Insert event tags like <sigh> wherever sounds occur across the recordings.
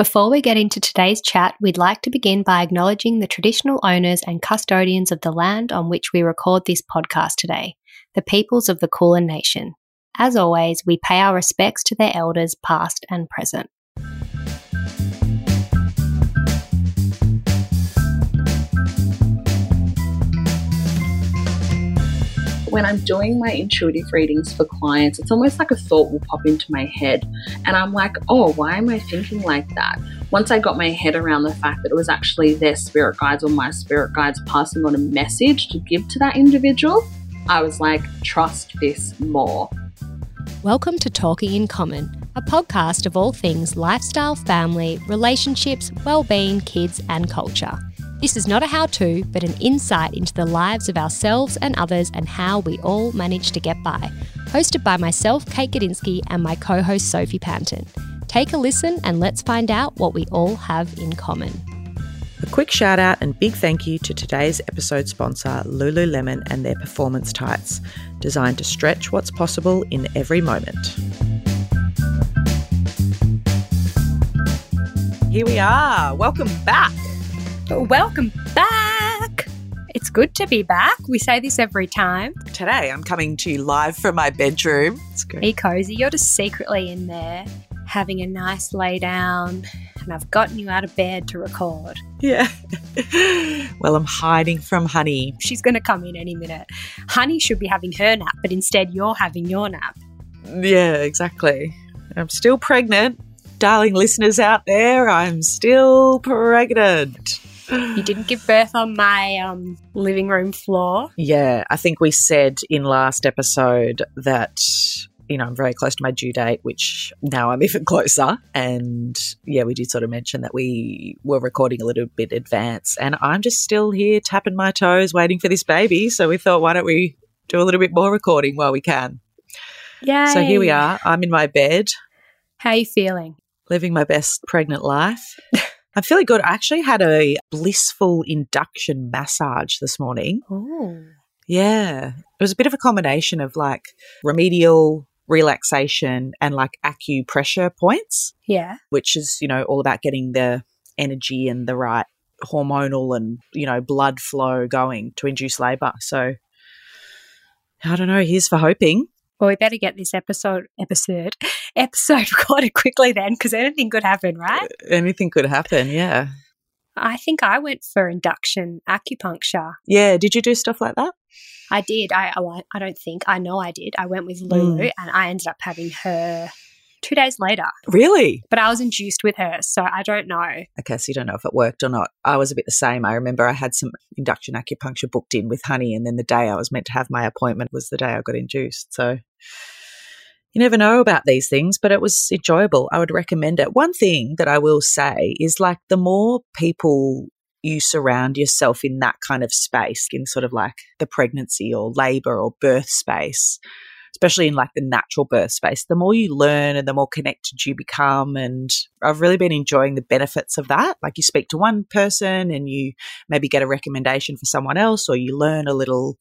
Before we get into today's chat, we'd like to begin by acknowledging the traditional owners and custodians of the land on which we record this podcast today, the peoples of the Kulin Nation. As always, we pay our respects to their elders, past and present. When I'm doing my intuitive readings for clients, it's almost like a thought will pop into my head. And I'm like, oh, why am I thinking like that? Once I got my head around the fact that it was actually their spirit guides or my spirit guides passing on a message to give to that individual, I was like, trust this more. Welcome to Talking in Common, a podcast of all things lifestyle, family, relationships, well-being, kids, and culture. This is not a how to, but an insight into the lives of ourselves and others and how we all manage to get by. Hosted by myself, Kate Gadinsky, and my co host, Sophie Panton. Take a listen and let's find out what we all have in common. A quick shout out and big thank you to today's episode sponsor, Lululemon, and their performance tights, designed to stretch what's possible in every moment. Here we are. Welcome back. Welcome back. It's good to be back. We say this every time. Today I'm coming to you live from my bedroom. It's great. Be cozy. You're just secretly in there having a nice lay down, and I've gotten you out of bed to record. Yeah. <laughs> well, I'm hiding from Honey. She's going to come in any minute. Honey should be having her nap, but instead you're having your nap. Yeah, exactly. I'm still pregnant. Darling listeners out there, I'm still pregnant you didn't give birth on my um, living room floor. Yeah, I think we said in last episode that you know, I'm very close to my due date, which now I'm <laughs> even closer. And yeah, we did sort of mention that we were recording a little bit advance. And I'm just still here tapping my toes, waiting for this baby. So we thought, why don't we do a little bit more recording while we can? Yeah. So here we are. I'm in my bed. How are you feeling? Living my best pregnant life. <laughs> I'm feeling good. I actually had a blissful induction massage this morning. Oh. Yeah. It was a bit of a combination of like remedial relaxation and like acupressure points. Yeah. Which is, you know, all about getting the energy and the right hormonal and, you know, blood flow going to induce labor. So I don't know. Here's for hoping. Well, we better get this episode episode <laughs> episode <laughs> recorded quickly then, because anything could happen, right? Anything could happen, yeah. I think I went for induction acupuncture. Yeah, did you do stuff like that? I did. I I don't think I know I did. I went with Lulu, mm. and I ended up having her two days later. Really? But I was induced with her, so I don't know. Okay, so you don't know if it worked or not. I was a bit the same. I remember I had some induction acupuncture booked in with Honey, and then the day I was meant to have my appointment was the day I got induced. So you never know about these things, but it was enjoyable. I would recommend it. One thing that I will say is like the more people you surround yourself in that kind of space, in sort of like the pregnancy or labor or birth space, especially in like the natural birth space, the more you learn and the more connected you become. And I've really been enjoying the benefits of that. Like you speak to one person and you maybe get a recommendation for someone else, or you learn a little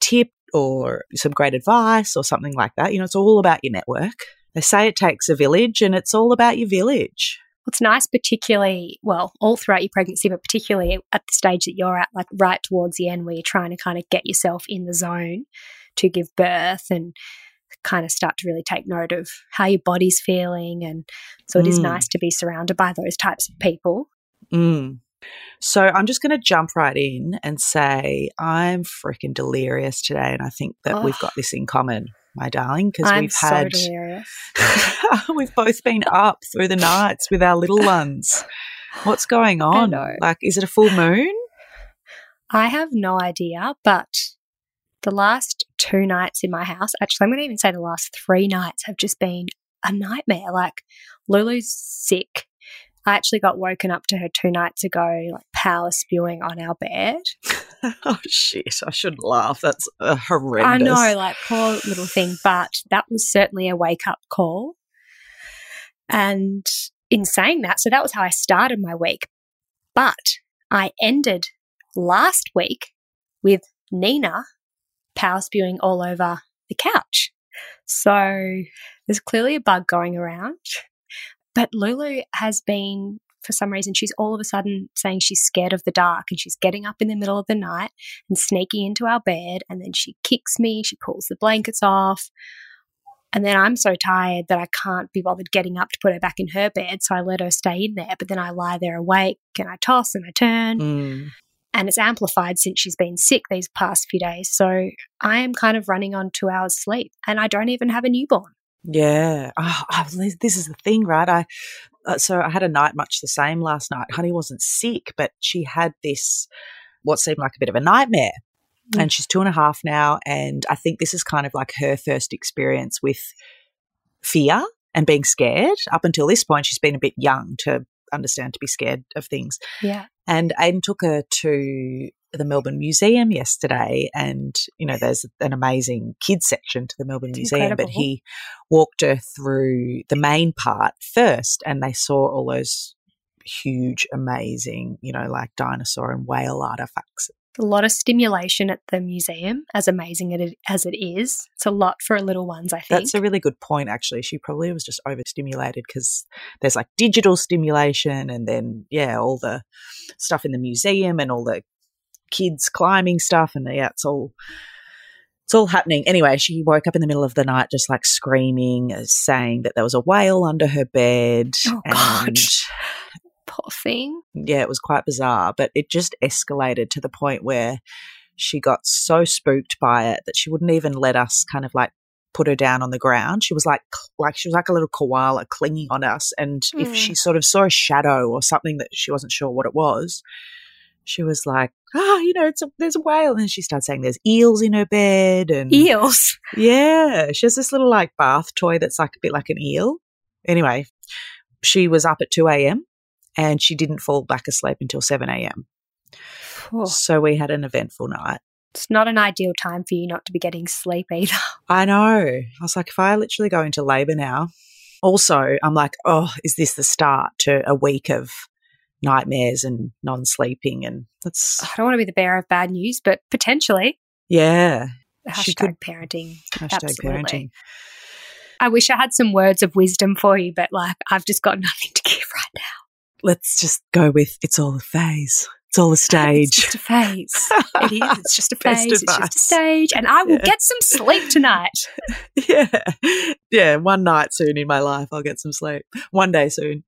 tip or some great advice or something like that. You know, it's all about your network. They say it takes a village and it's all about your village. It's nice, particularly, well, all throughout your pregnancy, but particularly at the stage that you're at, like right towards the end, where you're trying to kind of get yourself in the zone to give birth and kind of start to really take note of how your body's feeling. And so it mm. is nice to be surrounded by those types of people. Mm. So I'm just going to jump right in and say I'm freaking delirious today, and I think that oh. we've got this in common, my darling, because we've so had <laughs> we've both been up through the nights with our little ones. What's going on? Like, is it a full moon? I have no idea, but the last two nights in my house, actually, I'm going to even say the last three nights have just been a nightmare. Like, Lulu's sick I actually got woken up to her two nights ago, like power spewing on our bed. <laughs> oh shit! I shouldn't laugh. That's uh, horrendous. I know, like poor little thing, but that was certainly a wake up call. And in saying that, so that was how I started my week. But I ended last week with Nina power spewing all over the couch. So there's clearly a bug going around. But Lulu has been, for some reason, she's all of a sudden saying she's scared of the dark and she's getting up in the middle of the night and sneaking into our bed. And then she kicks me, she pulls the blankets off. And then I'm so tired that I can't be bothered getting up to put her back in her bed. So I let her stay in there. But then I lie there awake and I toss and I turn. Mm. And it's amplified since she's been sick these past few days. So I am kind of running on two hours sleep and I don't even have a newborn. Yeah. Oh, oh, this this is the thing, right? I uh, so I had a night much the same last night. Honey wasn't sick, but she had this what seemed like a bit of a nightmare. Mm. And she's two and a half now, and I think this is kind of like her first experience with fear and being scared. Up until this point, she's been a bit young to understand to be scared of things. Yeah. And Aiden took her to the Melbourne Museum yesterday, and you know, there's an amazing kids section to the Melbourne It's Museum, but he walked her through the main part first, and they saw all those huge, amazing, you know, like dinosaur and whale artifacts. A lot of stimulation at the museum, as amazing as it is. It's a lot for little ones, I think. That's a really good point, actually. She probably was just overstimulated because there's like digital stimulation and then, yeah, all the stuff in the museum and all the kids climbing stuff. And yeah, it's all. It's all happening. Anyway, she woke up in the middle of the night just like screaming, uh, saying that there was a whale under her bed. Oh, God. Thing. yeah, it was quite bizarre, but it just escalated to the point where she got so spooked by it that she wouldn't even let us kind of like put her down on the ground. She was like like she was like a little koala clinging on us and if Mm. she sort of saw a shadow or something that she wasn't sure what it was, she was like, "Ah, you know, it's a, there's a whale." And she started saying there's eels in her bed and Eels. yeah, she has this little like bath toy that's like a bit like an eel. Anyway, she was up at 2 a.m. and she didn't fall back asleep until 7 a.m. Oh, So we had an eventful night. it's not an ideal time for you not to be getting sleep either. <laughs> I know. I was like, if I literally go into labor now, also, I'm like, oh, is this the start to a week of nightmares and non sleeping? And that's, I don't want to be the bearer of bad news, but potentially. yeah, Hashtag could- parenting. hashtag Absolutely. parenting. I wish I had some words of wisdom for you, but like I've just got <laughs> nothing to give. Let's just go with it's all a phase, it's all a It's stage. just a phase. It is. It's just a <laughs> phase. It's just a stage. And I will Yeah. get some sleep tonight. <laughs> yeah. Yeah. One night soon in my life, I'll get some sleep. One day soon.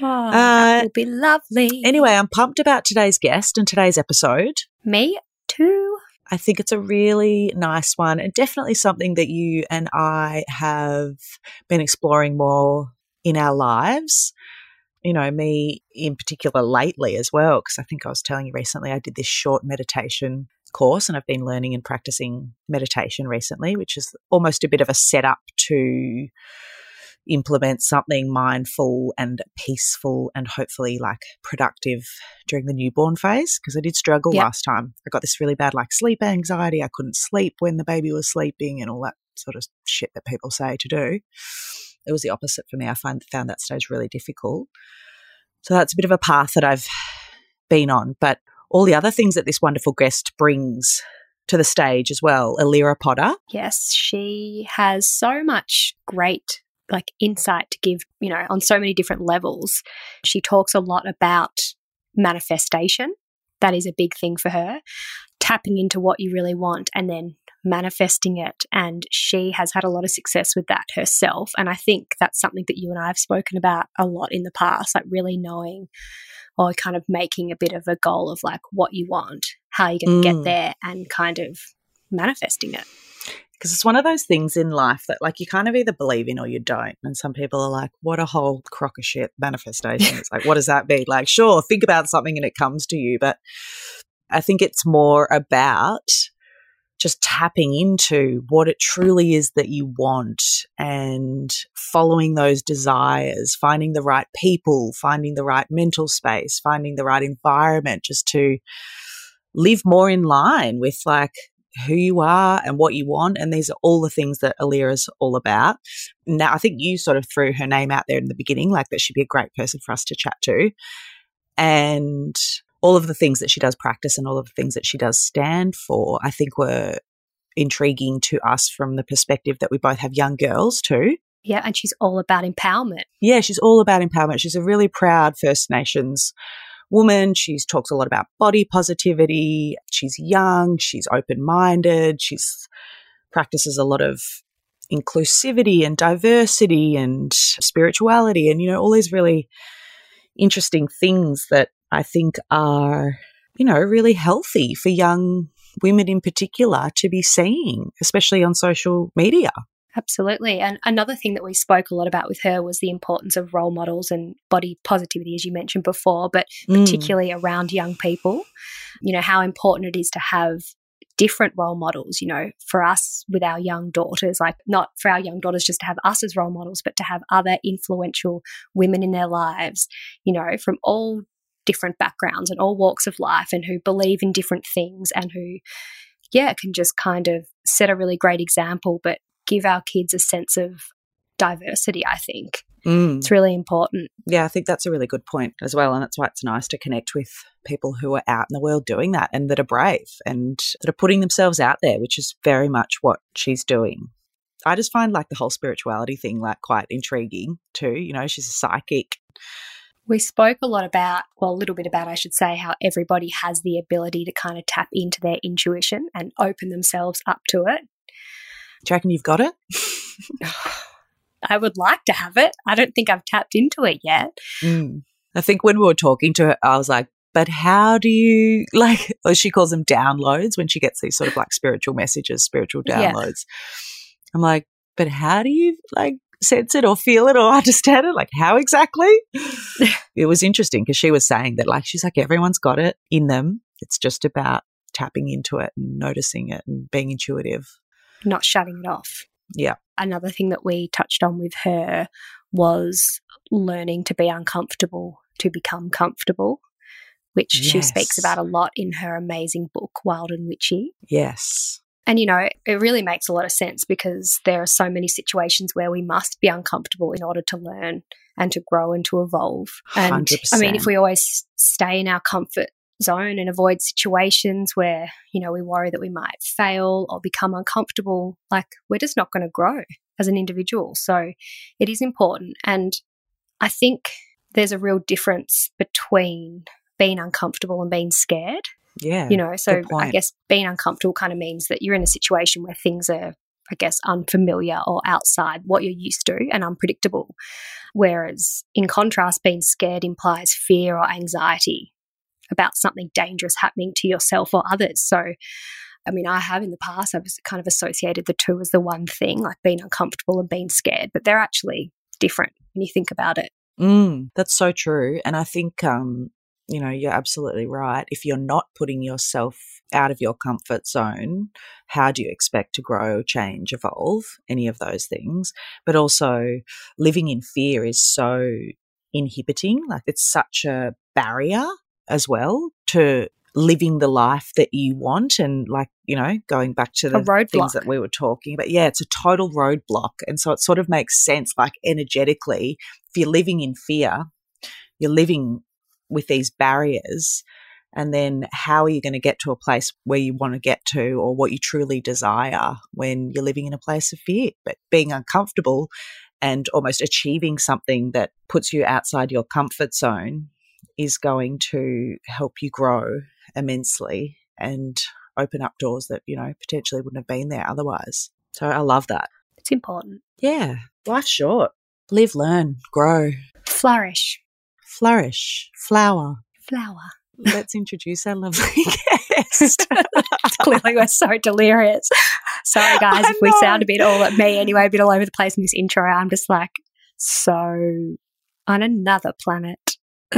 Oh, Uh, that will be lovely. Anyway, I'm pumped about today's guest and today's episode. Me too. I think it's a really nice one and definitely something that you and I have been exploring more in our lives. You know, me in particular lately as well, because I think I was telling you recently, I did this short meditation course and I've been learning and practicing meditation recently, which is almost a bit of a setup to implement something mindful and peaceful and hopefully like productive during the newborn phase because I did struggle Yep. last time. I got this really bad like sleep anxiety. I couldn't sleep when the baby was sleeping and all that sort of shit that people say to do. It was the opposite for me. I find found that stage really difficult. So that's a bit of a path that I've been on, but all the other things that this wonderful guest brings to the stage as well. Alira Potter. Yes, she has so much great like insight to give, you know, on so many different levels. She talks a lot about manifestation. That is a big thing for her. Tapping into what you really want and then manifesting it. And she has had a lot of success with that herself. And I think that's something that you and I have spoken about a lot in the past, like really knowing or kind of making a bit of a goal of like what you want, how you're going to Mm. get there, and kind of manifesting it. because it's one of those things in life that like you kind of either believe in or you don't and some people are like what a whole crock of shit manifestation it's like what does that mean like sure think about something and it comes to you but i think it's more about just tapping into what it truly is that you want and following those desires finding the right people finding the right mental space finding the right environment just to live more in line with like who you are and what you want. And these are all the things that Alira's all about. Now, I think you sort of threw her name out there in the beginning, like that she'd be a great person for us to chat to. And all of the things that she does practice and all of the things that she does stand for, I think were intriguing to us from the perspective that we both have young girls too. Yeah, and she's all about empowerment. Yeah, she's all about empowerment. She's a really proud First Nations woman. She talks a lot about body positivity. She's young, she's open minded, she's practices a lot of inclusivity and diversity and spirituality and you know all these really interesting things that I think are you know really healthy for young women in particular to be seeing especially on social media Absolutely. And another thing that we spoke a lot about with her was the importance of role models and body positivity, as you mentioned before, but mm. particularly around young people. You know, how important it is to have different role models, you know, for us with our young daughters, like not for our young daughters just to have us as role models, but to have other influential women in their lives, you know, from all different backgrounds and all walks of life and who believe in different things and who, yeah, can just kind of set a really great example, but give our kids a sense of diversity, I think. Mm. It's really important. Yeah, I think that's a really good point as well. And that's why it's nice to connect with people who are out in the world doing that and that are brave and that are putting themselves out there, which is very much what she's doing. I just find like the whole spirituality thing like quite intriguing too. You know, she's a psychic. We spoke a lot about, well, a little bit about, I should say, how everybody has the ability to kind of tap into their intuition and open themselves up to it. Do you reckon you've got it? <sighs> I would like to have it. I don't think I've tapped into it yet. Mm. I think when we were talking to her, I was like, but how do you <laughs> like or she calls them downloads when she gets these sort of like spiritual messages, spiritual downloads. Yeah. I'm like, but how do you like sense it or feel it or <laughs> understand it? Like how exactly? it was interesting because she was saying that like she's like everyone's got it in them. It's just about tapping into it and noticing it and being intuitive not shutting it off. Yeah. Another thing that we touched on with her was learning to be uncomfortable to become comfortable, which yes. she speaks about a lot in her amazing book, Wild and Witchy. Yes. And, you know, it really makes a lot of sense because there are so many situations where we must be uncomfortable in order to learn and to grow and to evolve. And 100%. I mean, if we always stay in our comfort zone and avoid situations where, you know, we worry that we might fail or become uncomfortable, like we're just not going to grow as an individual. So it is important. And I think there's a real difference between being uncomfortable and being scared. Yeah. You know, so I guess being uncomfortable kind of means that you're in a situation where things are, I guess, unfamiliar or outside what you're used to and unpredictable. Whereas in contrast, being scared implies fear or anxiety about something dangerous happening to yourself or others. So, I mean, I have in the past, I've kind of associated the two as the one thing, like being uncomfortable and being scared, but they're actually different when you think about it. Mm, that's so true. And I think, um, you know, you're absolutely right. If you're not putting yourself out of your comfort zone, how do you expect to grow, change, evolve, any of those things? But also, living in fear is so inhibiting. Like, it's such a barrier as well to living the life that you want and like you know going back to the things that we were talking about yeah it's a total roadblock and so it sort of makes sense like energetically if you're living in fear you're living with these barriers and then how are you going to get to a place where you want to get to or what you truly desire when you're living in a place of fear but being uncomfortable and almost achieving something that puts you outside your comfort zone is going to help you grow immensely and open up doors that, you know, potentially wouldn't have been there otherwise. So I love that. It's important. Yeah. Life's short. Live, learn, grow, flourish, flourish, flower, flower. Let's introduce our lovely <laughs> <laughs> guest. <laughs> Clearly, we're so delirious. Sorry, guys, if we sound a bit all at me anyway, a bit all over the place in this intro. I'm just like so on another planet. <sighs>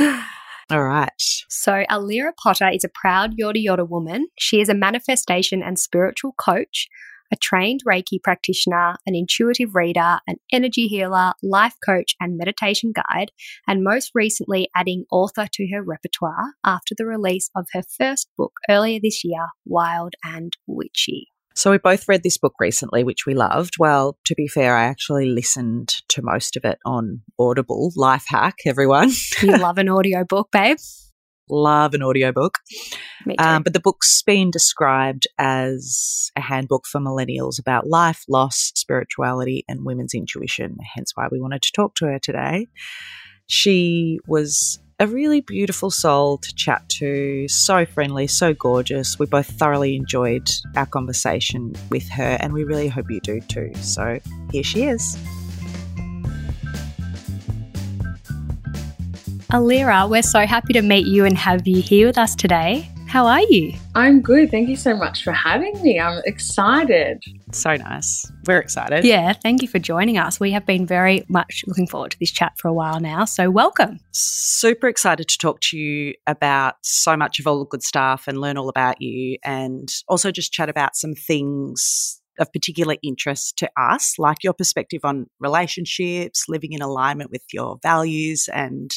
All right. So, Alira Potter is a proud Yorta Yorta woman. She is a manifestation and spiritual coach, a trained Reiki practitioner, an intuitive reader, an energy healer, life coach, and meditation guide, and most recently adding author to her repertoire after the release of her first book earlier this year, Wild and Witchy. So we both read this book recently, which we loved. Well, to be fair, I actually listened to most of it on Audible. Life hack, everyone. you love an audio book, babe. <laughs> Love an audiobook. Um, but the book's been described as a handbook for millennials about life, loss, spirituality, and women's intuition, hence why we wanted to talk to her today. She was a really beautiful soul to chat to, so friendly, so gorgeous. We both thoroughly enjoyed our conversation with her, and we really hope you do too. So here she is. Alira, we're so happy to meet you and have you here with us today. How are you? I'm good. Thank you so much for having me. I'm excited. So nice. We're excited. Yeah, thank you for joining us. We have been very much looking forward to this chat for a while now. So, welcome. Super excited to talk to you about so much of all the good stuff and learn all about you, and also just chat about some things of particular interest to us, like your perspective on relationships, living in alignment with your values, and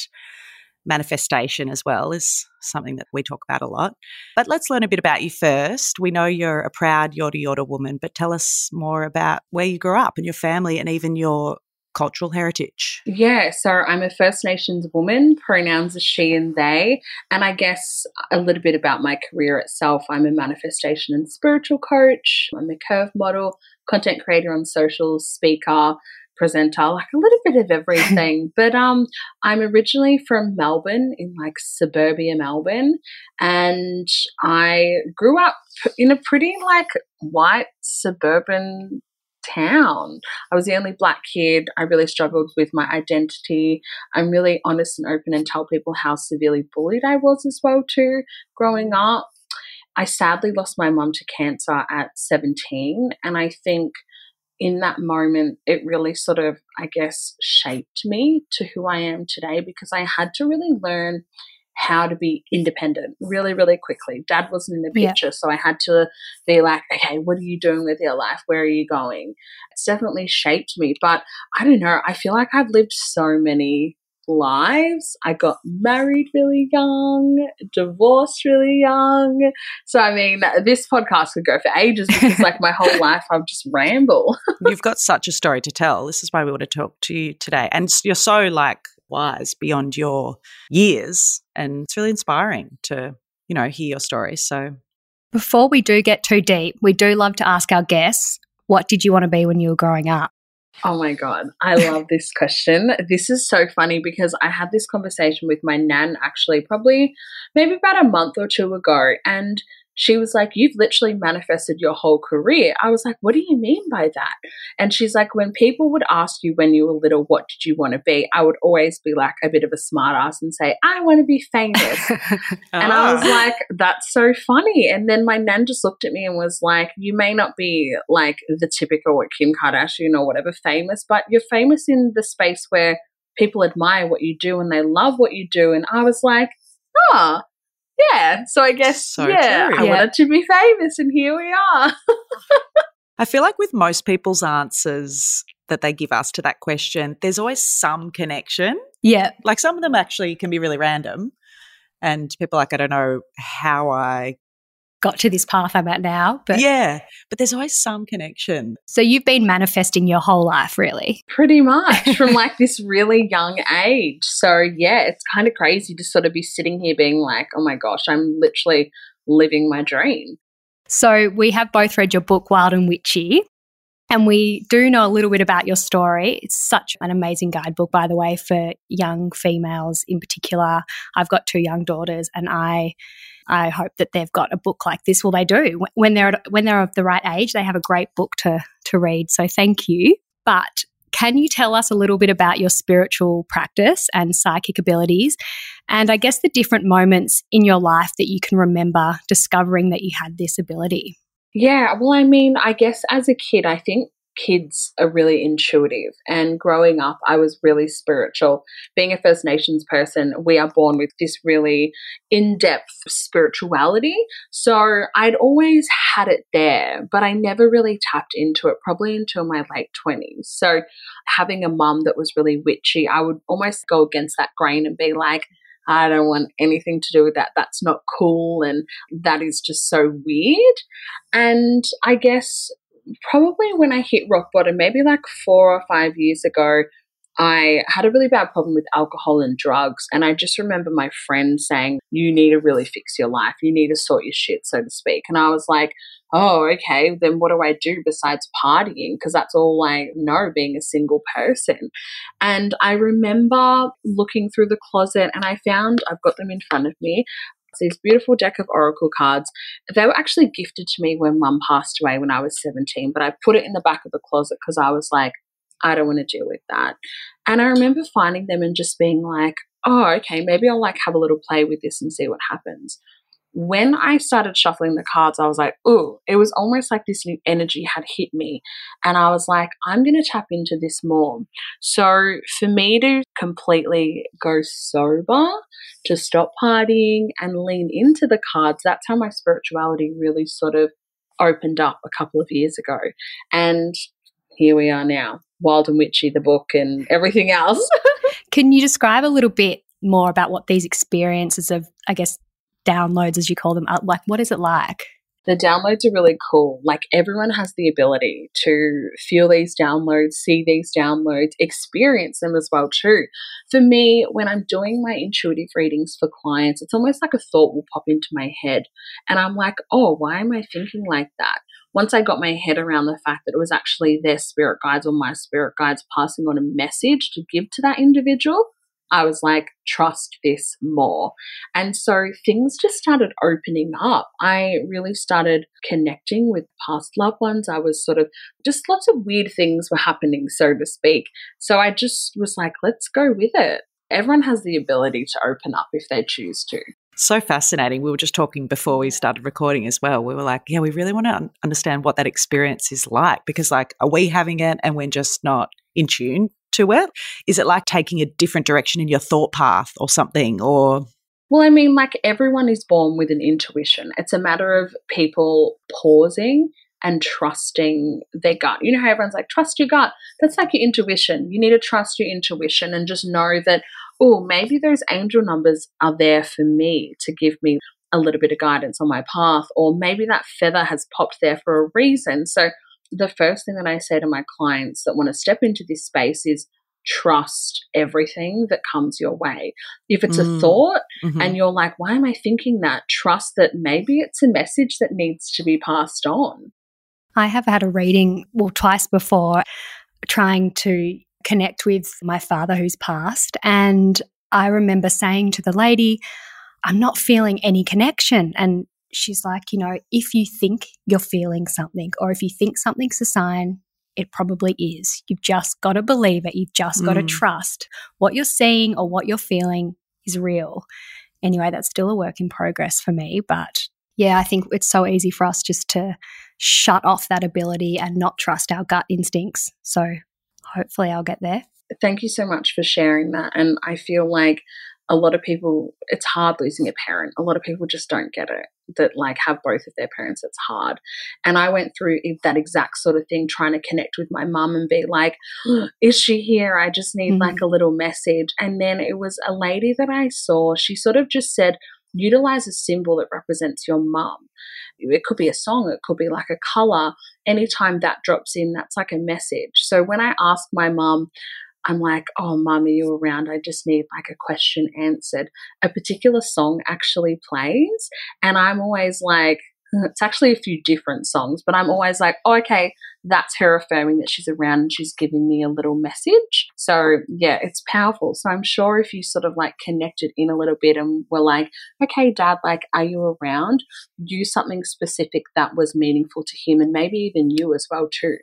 manifestation as well is something that we talk about a lot. But let's learn a bit about you first. We know you're a proud Yorta Yorta woman, but tell us more about where you grew up and your family and even your cultural heritage. Yeah, so I'm a First Nations woman, pronouns are she and they. And I guess a little bit about my career itself. I'm a manifestation and spiritual coach, I'm a curve model, content creator on socials, speaker, presenter, like a little bit of everything. <laughs> but um, I'm originally from Melbourne, in like suburbia Melbourne, and I grew up in a pretty like white suburban town. I was the only black kid. I really struggled with my identity. I'm really honest and open and tell people how severely bullied I was as well too growing up. I sadly lost my mum to cancer at 17 and I think in that moment, it really sort of, I guess, shaped me to who I am today because I had to really learn how to be independent really, really quickly. Dad wasn't in the picture, yeah. so I had to be like, okay, what are you doing with your life? Where are you going? It's definitely shaped me, but I don't know. I feel like I've lived so many lives. I got married really young, divorced really young. So, I mean, this podcast could go for ages because, like, my whole <laughs> life I've just ramble. <laughs> You've got such a story to tell. This is why we want to talk to you today. And you're so, like, wise beyond your years. And it's really inspiring to, you know, hear your story. So, before we do get too deep, we do love to ask our guests, what did you want to be when you were growing up? Oh my God. I love this question. This is so funny because I had this conversation with my nan actually, probably maybe about a month or two ago. And she was like, You've literally manifested your whole career. I was like, What do you mean by that? And she's like, When people would ask you when you were little, what did you want to be? I would always be like a bit of a smartass and say, I want to be famous. <laughs> And I was ah. like, That's so funny. And then my nan just looked at me and was like, You may not be like the typical Kim Kardashian or whatever famous, but you're famous in the space where people admire what you do and they love what you do. And I was like, Oh, yeah. So I guess so yeah, true. I yeah. wanted to be famous, and here we are. <laughs> I feel like with most people's answers that they give us to that question, there's always some connection. Yeah. Like some of them actually can be really random. And people like, I don't know how I got to this path I'm at now. But yeah, but there's always some connection. So you've been manifesting your whole life, really? Pretty much from <laughs> like this really young age. So yeah, it's kind of crazy to sort of be sitting here being like, oh my gosh, I'm literally living my dream. So we have both read your book, Wild and Witchy. And we do know a little bit about your story. It's such an amazing guidebook, by the way, for young females in particular. I've got two young daughters, and I I hope that they've got a book like this. Well, they do. When they're when they're of the right age, they have a great book to to read. So thank you. But can you tell us a little bit about your spiritual practice and psychic abilities? And I guess the different moments in your life that you can remember discovering that you had this ability. Yeah, well, I mean, I guess as a kid, I think kids are really intuitive. And growing up, I was really spiritual. Being a First Nations person, we are born with this really in depth spirituality. So I'd always had it there, but I never really tapped into it, probably until my late 20s. So having a mum that was really witchy, I would almost go against that grain and be like, I don't want anything to do with that. That's not cool. And that is just so weird. And I guess probably when I hit rock bottom, maybe like four or five years ago, I had a really bad problem with alcohol and drugs. And I just remember my friend saying, You need to really fix your life. You need to sort your shit, so to speak. And I was like, Oh, okay. Then what do I do besides partying? Because that's all I know being a single person. And I remember looking through the closet and I found, I've got them in front of me, these beautiful deck of oracle cards. They were actually gifted to me when mum passed away when I was 17, but I put it in the back of the closet because I was like, I don't want to deal with that. And I remember finding them and just being like, oh, okay, maybe I'll like have a little play with this and see what happens. When I started shuffling the cards, I was like, ooh, it was almost like this new energy had hit me. And I was like, I'm going to tap into this more. So for me to completely go sober, to stop partying and lean into the cards, that's how my spirituality really sort of opened up a couple of years ago. And here we are now. Wild and Witchy, the book, and everything else. <laughs> Can you describe a little bit more about what these experiences of, I guess, downloads, as you call them, like? What is it like? The downloads are really cool. Like everyone has the ability to feel these downloads, see these downloads, experience them as well too. For me, when I'm doing my intuitive readings for clients, it's almost like a thought will pop into my head and I'm like, "Oh, why am I thinking like that?" once I got my head around the fact that it was actually their spirit guides or my spirit guides passing on a message to give to that individual, I was like, trust this more. And so things just started opening up. I really started connecting with past loved ones. I was sort of just lots of weird things were happening, so to speak. So I just was like, let's go with it. Everyone has the ability to open up if they choose to. So fascinating. We were just talking before we started recording as well. We were like, yeah, we really want to un- understand what that experience is like because, like, are we having it and we're just not in tune to it? Is it like taking a different direction in your thought path or something? Or well, I mean, like everyone is born with an intuition. It's a matter of people pausing and trusting their gut. You know how everyone's like, trust your gut. That's like your intuition. You need to trust your intuition and just know that, oh, maybe those angel numbers are there for me to give me a little bit of guidance on my path, or maybe that feather has popped there for a reason. So, the first thing that I say to my clients that want to step into this space is trust everything that comes your way. If it's mm. a thought mm-hmm. and you're like, why am I thinking that? Trust that maybe it's a message that needs to be passed on. I have had a reading, well, twice before, trying to connect with my father who's passed. And I remember saying to the lady, I'm not feeling any connection. And she's like, you know, if you think you're feeling something or if you think something's a sign, it probably is. You've just got to believe it. You've just mm. got to trust what you're seeing or what you're feeling is real. Anyway, that's still a work in progress for me. But yeah, I think it's so easy for us just to shut off that ability and not trust our gut instincts. So hopefully I'll get there. Thank you so much for sharing that. And I feel like a lot of people, it's hard losing a parent. A lot of people just don't get it that like have both of their parents. It's hard. And I went through that exact sort of thing, trying to connect with my mum and be like, <gasps> is she here? I just need mm-hmm. like a little message. And then it was a lady that I saw. She sort of just said, utilize a symbol that represents your mum. It could be a song, it could be like a color. Anytime that drops in, that's like a message. So when I asked my mum, I'm like, oh, mum, are you around? I just need like a question answered. A particular song actually plays. And I'm always like, hmm, it's actually a few different songs, but I'm always like, oh, okay, that's her affirming that she's around and she's giving me a little message. So, yeah, it's powerful. So, I'm sure if you sort of like connected in a little bit and were like, okay, dad, like, are you around? Do something specific that was meaningful to him and maybe even you as well, too.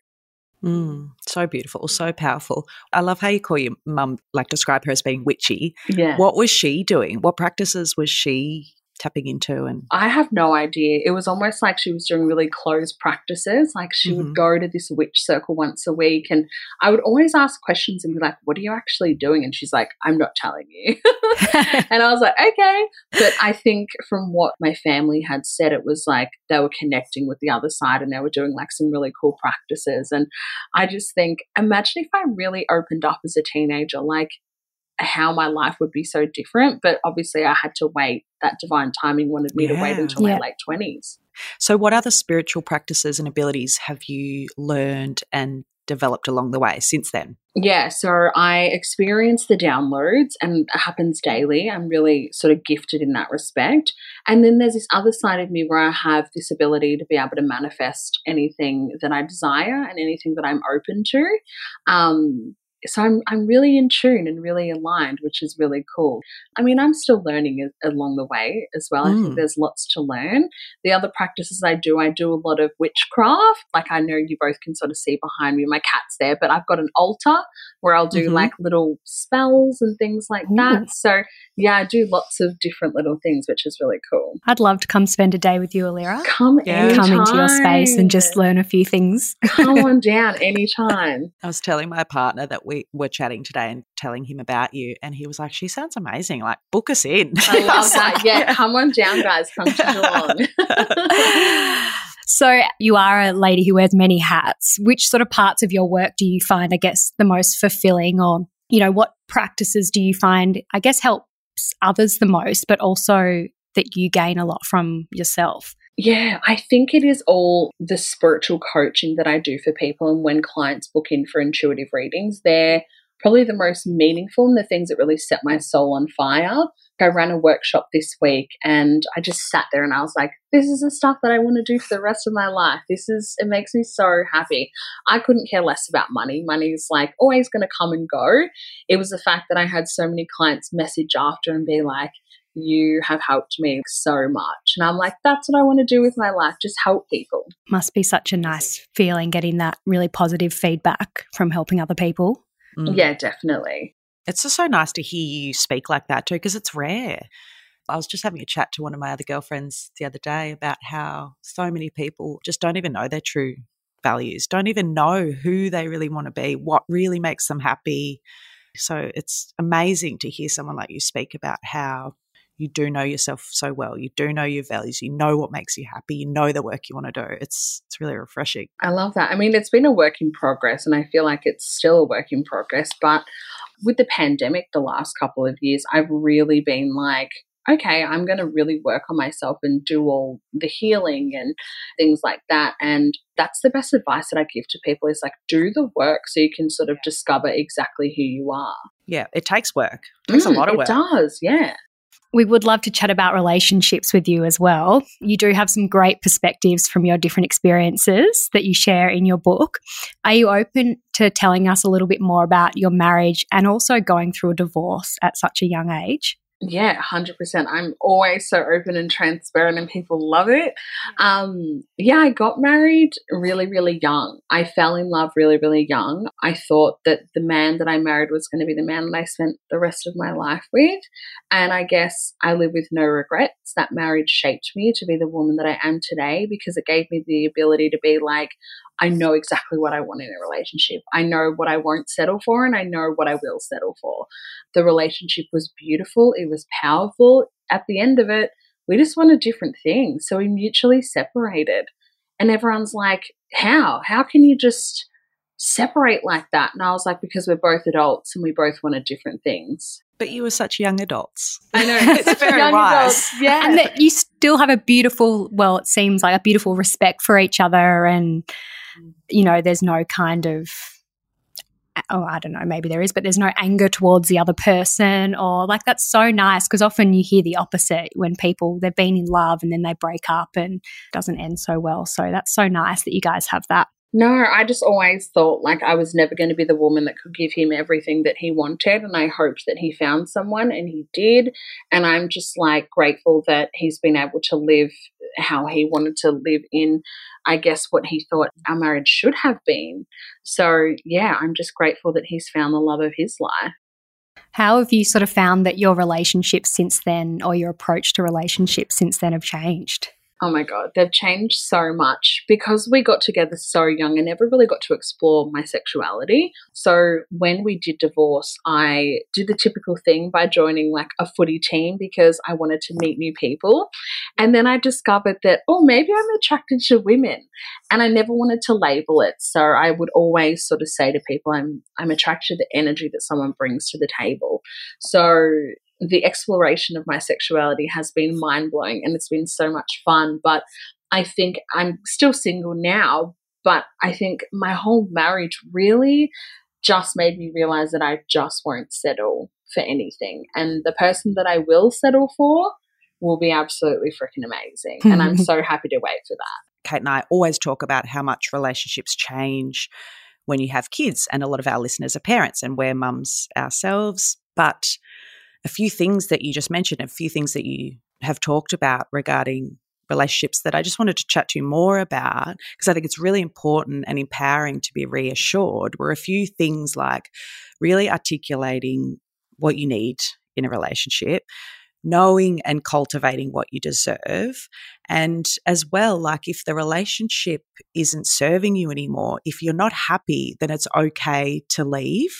Mm, so beautiful, so powerful. I love how you call your mum, like describe her as being witchy. Yeah. What was she doing? What practices was she tapping into and I have no idea. It was almost like she was doing really closed practices. Like she mm-hmm. would go to this witch circle once a week and I would always ask questions and be like, What are you actually doing? And she's like, I'm not telling you. <laughs> <laughs> and I was like, Okay. But I think from what my family had said, it was like they were connecting with the other side and they were doing like some really cool practices. And I just think, imagine if I really opened up as a teenager, like how my life would be so different. But obviously, I had to wait. That divine timing wanted me yeah. to wait until yeah. my late 20s. So, what other spiritual practices and abilities have you learned and developed along the way since then? Yeah, so I experience the downloads and it happens daily. I'm really sort of gifted in that respect. And then there's this other side of me where I have this ability to be able to manifest anything that I desire and anything that I'm open to. Um, so I'm I'm really in tune and really aligned, which is really cool. I mean, I'm still learning along the way as well. Mm. I think mm. there's lots to learn. The other practices I do, I do a lot of witchcraft. Like I know you both can sort of see behind me, my cat's there, but I've got an altar where I'll do mm-hmm. like little spells and things like mm. that. So yeah, I do lots of different little things, which is really cool. I'd love to come spend a day with you, Alira. Come yeah. Come into your space and just learn a few things. come on <laughs> down anytime. I was telling my partner that we were chatting today and telling him about you, and he was like, "She sounds amazing. Like, book us in." I <laughs> love that. Yeah, come on down, guys. Come to Geelong. <laughs> So, you are a lady who wears many hats. Which sort of parts of your work do you find, I guess, the most fulfilling? Or, you know, what practices do you find, I guess, helps others the most, but also that you gain a lot from yourself? Yeah, I think it is all the spiritual coaching that I do for people. And when clients book in for intuitive readings, they're probably the most meaningful and the things that really set my soul on fire. I ran a workshop this week and I just sat there and I was like, this is the stuff that I want to do for the rest of my life. This is, it makes me so happy. I couldn't care less about money. Money is like always going to come and go. It was the fact that I had so many clients message after and be like, you have helped me so much. And I'm like, that's what I want to do with my life, just help people. Must be such a nice feeling getting that really positive feedback from helping other people. Mm. Yeah, definitely. It's just so nice to hear you speak like that too, because it's rare. I was just having a chat to one of my other girlfriends the other day about how so many people just don't even know their true values, don't even know who they really want to be, what really makes them happy. So it's amazing to hear someone like you speak about how you do know yourself so well. You do know your values. You know what makes you happy. You know the work you want to do. It's it's really refreshing. I love that. I mean, it's been a work in progress, and I feel like it's still a work in progress. But with the pandemic, the last couple of years, I've really been like, okay, I'm going to really work on myself and do all the healing and things like that. And that's the best advice that I give to people is like, do the work so you can sort of discover exactly who you are. Yeah, it takes work. It takes mm, a lot of work. It does, yeah. We would love to chat about relationships with you as well. You do have some great perspectives from your different experiences that you share in your book. Are you open to telling us a little bit more about your marriage and also going through a divorce at such a young age? Yeah, 100%. I'm always so open and transparent, and people love it. Um, yeah, I got married really, really young. I fell in love really, really young. I thought that the man that I married was going to be the man that I spent the rest of my life with. And I guess I live with no regrets. That marriage shaped me to be the woman that I am today because it gave me the ability to be like, I know exactly what I want in a relationship. I know what I won't settle for and I know what I will settle for. The relationship was beautiful, it was powerful. At the end of it, we just wanted different things. So we mutually separated. And everyone's like, How? How can you just separate like that? And I was like, Because we're both adults and we both wanted different things. But you were such young adults. I know. <laughs> It's very wise. Adults, yeah. And that you still have a beautiful, well, it seems like a beautiful respect for each other and Mm. you know, there's no kind of oh, I don't know, maybe there is, but there's no anger towards the other person or like that's so nice because often you hear the opposite when people they've been in love and then they break up and doesn't end so well. So that's so nice that you guys have that. No, I just always thought like I was never going to be the woman that could give him everything that he wanted. And I hoped that he found someone and he did. And I'm just like grateful that he's been able to live how he wanted to live in, I guess, what he thought our marriage should have been. So, yeah, I'm just grateful that he's found the love of his life. How have you sort of found that your relationships since then or your approach to relationships since then have changed? Oh my God, they've changed so much because we got together so young and never really got to explore my sexuality. So when we did divorce, I did the typical thing by joining like a footy team because I wanted to meet new people. And then I discovered that, oh, maybe I'm attracted to women. And I never wanted to label it. So I would always sort of say to people, I'm, I'm attracted to the energy that someone brings to the table. So the exploration of my sexuality has been mind blowing and it's been so much fun. But I think I'm still single now, but I think my whole marriage really just made me realize that I just won't settle for anything. And the person that I will settle for will be absolutely freaking amazing. and I'm <laughs> so happy to wait for that. Kate and I always talk about how much relationships change when you have kids, and a lot of our listeners are parents, and we're mums ourselves. But a few things that you just mentioned, a few things that you have talked about regarding relationships that I just wanted to chat to you more about because I think it's really important and empowering to be reassured were a few things like really articulating what you need in a relationship, knowing and cultivating what you deserve. And as well, like if the relationship isn't serving you anymore, if you're not happy, then it's okay to leave.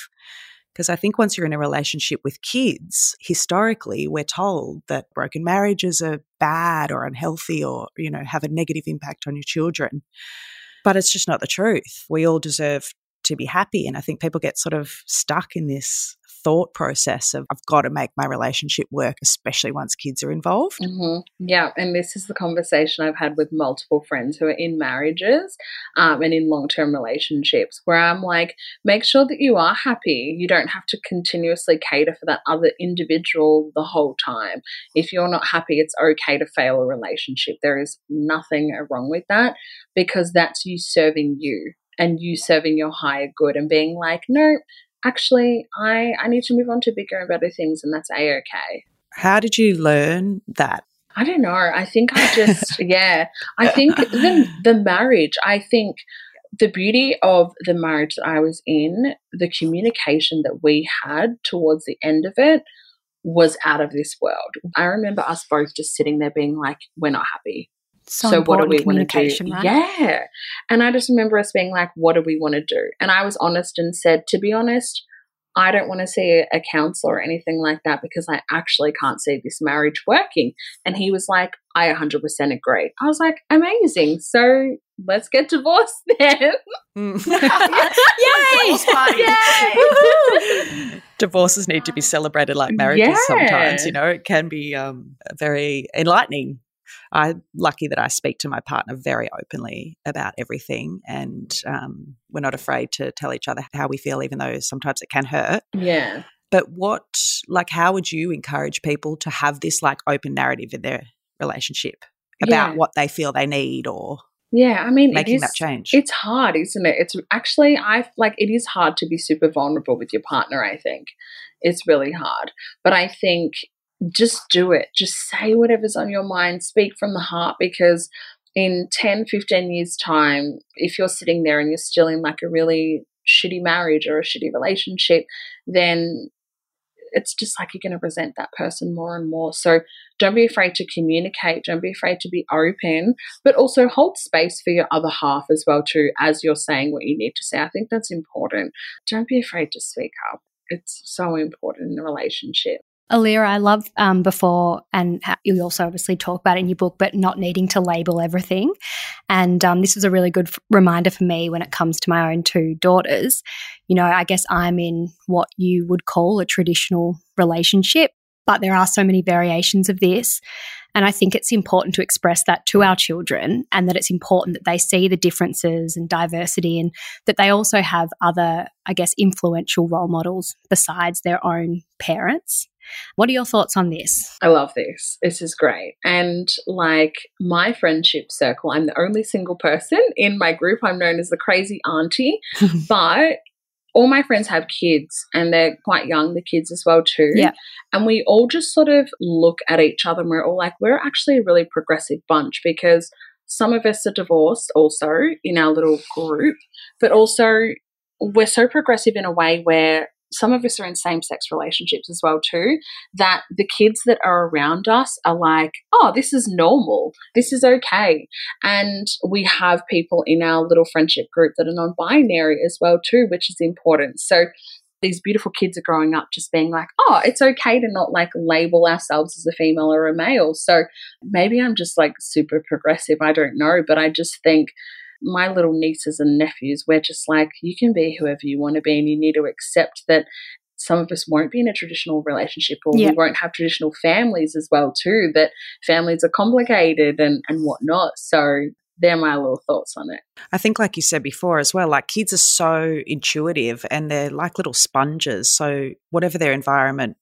Because I think once you're in a relationship with kids, historically, we're told that broken marriages are bad or unhealthy or, you know, have a negative impact on your children. But it's just not the truth. We all deserve to be happy. And I think people get sort of stuck in this thought process of I've got to make my relationship work, especially once kids are involved. Mm-hmm. Yeah, and this is the conversation I've had with multiple friends who are in marriages um, and in long term relationships where I'm like, make sure that you are happy. You don't have to continuously cater for that other individual the whole time. If you're not happy, it's okay to fail a relationship. There is nothing wrong with that because that's you serving you and you serving your higher good and being like, no, actually, I, I need to move on to bigger and better things, and that's a okay. How did you learn that? I don't know. I think I just, <laughs> yeah, I think the, the marriage, I think the beauty of the marriage that I was in, the communication that we had towards the end of it was out of this world. I remember us both just sitting there being like, we're not happy. So, so what do we want to do? Right? Yeah. And I just remember us being like, what do we want to do? And I was honest and said, to be honest, I don't want to see a counselor or anything like that because I actually can't see this marriage working. And he was like, I 100% agree. I was like, amazing. So let's get divorced <laughs> then. Mm. <laughs> Yay! Yay! <laughs> Divorces need to be celebrated like marriages yeah. sometimes. You know, it can be um, very enlightening I'm lucky that I speak to my partner very openly about everything, and um, we're not afraid to tell each other how we feel, even though sometimes it can hurt. Yeah. But what, like, how would you encourage people to have this like open narrative in their relationship about yeah. what they feel they need or yeah, I mean, making that change. It's hard, isn't it? It's actually, I like, it is hard to be super vulnerable with your partner. I think it's really hard, but I think just do it. Just say whatever's on your mind, speak from the heart because in 10, 15 years' time, if you're sitting there and you're still in like a really shitty marriage or a shitty relationship, then it's just like you're going to resent that person more and more. So don't be afraid to communicate. Don't be afraid to be open, but also hold space for your other half as well too, as you're saying what you need to say. I think that's important. Don't be afraid to speak up. It's so important in a relationship. Alira, I love um, before, and you also obviously talk about it in your book, but not needing to label everything. And um, this was a really good f- reminder for me when it comes to my own two daughters. You know, I guess I'm in what you would call a traditional relationship, but there are so many variations of this. And I think it's important to express that to our children and that it's important that they see the differences and diversity and that they also have other, I guess, influential role models besides their own parents. What are your thoughts on this? I love this. This is great. And like my friendship circle, I'm the only single person in my group. I'm known as the crazy auntie, <laughs> but all my friends have kids and they're quite young, the kids as well too. Yeah. And we all just sort of look at each other and we're all like, we're actually a really progressive bunch because some of us are divorced also in our little group, but also we're so progressive in a way where some of us are in same sex relationships as well too that the kids that are around us are like oh this is normal this is okay and we have people in our little friendship group that are non-binary as well too which is important so these beautiful kids are growing up just being like, oh, it's okay to not like label ourselves as a female or a male. So maybe I'm just like super progressive. I don't know. But I just think my little nieces and nephews, we're just like, you can be whoever you want to be, and you need to accept that some of us won't be in a traditional relationship or yeah. we won't have traditional families as well too that families are complicated and, and whatnot so they're my little thoughts on it. I think, like you said before as well, like kids are so intuitive and they're like little sponges. So, whatever their environment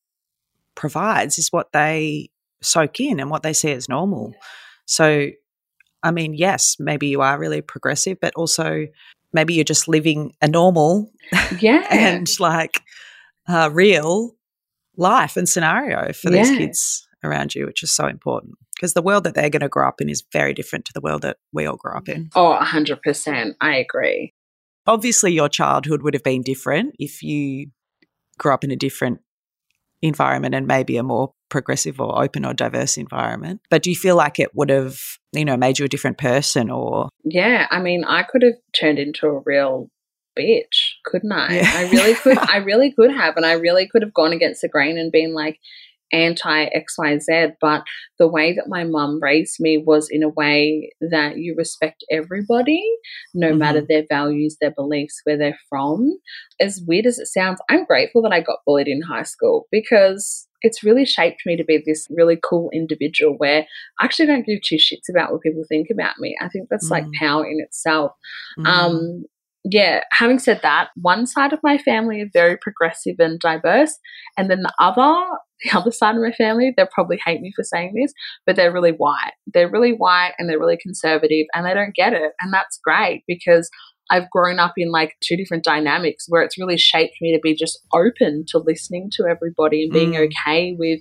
provides is what they soak in and what they see as normal. So, I mean, yes, maybe you are really progressive, but also maybe you're just living a normal <laughs> Yeah. and like uh, real life and scenario for these kids around you, which is so important because the world that they're going to grow up in is very different to the world that we all grew up in. oh, 100%. I agree. Obviously, your childhood would have been different if you grew up in a different environment and maybe a more progressive or open or diverse environment. But do you feel like it would have, you know, made you a different person or Yeah. I mean, I could have turned into a real bitch, couldn't I? Yeah. I really could. I <laughs> really could have. And I really could have gone against the grain and been like, anti XYZ, but the way that my mum raised me was in a way that you respect everybody, no Mhm. matter their values, their beliefs, where they're from. As weird as it sounds, I'm grateful that I got bullied in high school because it's really shaped me to be this really cool individual where I actually don't give two shits about what people think about me. I think that's like Mm. power in itself. Mm. Um, yeah, having said that, one side of my family are very progressive and diverse, and then the other, <laughs> the other side of my family, they'll probably hate me for saying this, but they're really white. They're really white and they're really conservative, and they don't get it, and that's great because I've grown up in like two different dynamics where it's really shaped me to be just open to listening to everybody and being Mm. okay with.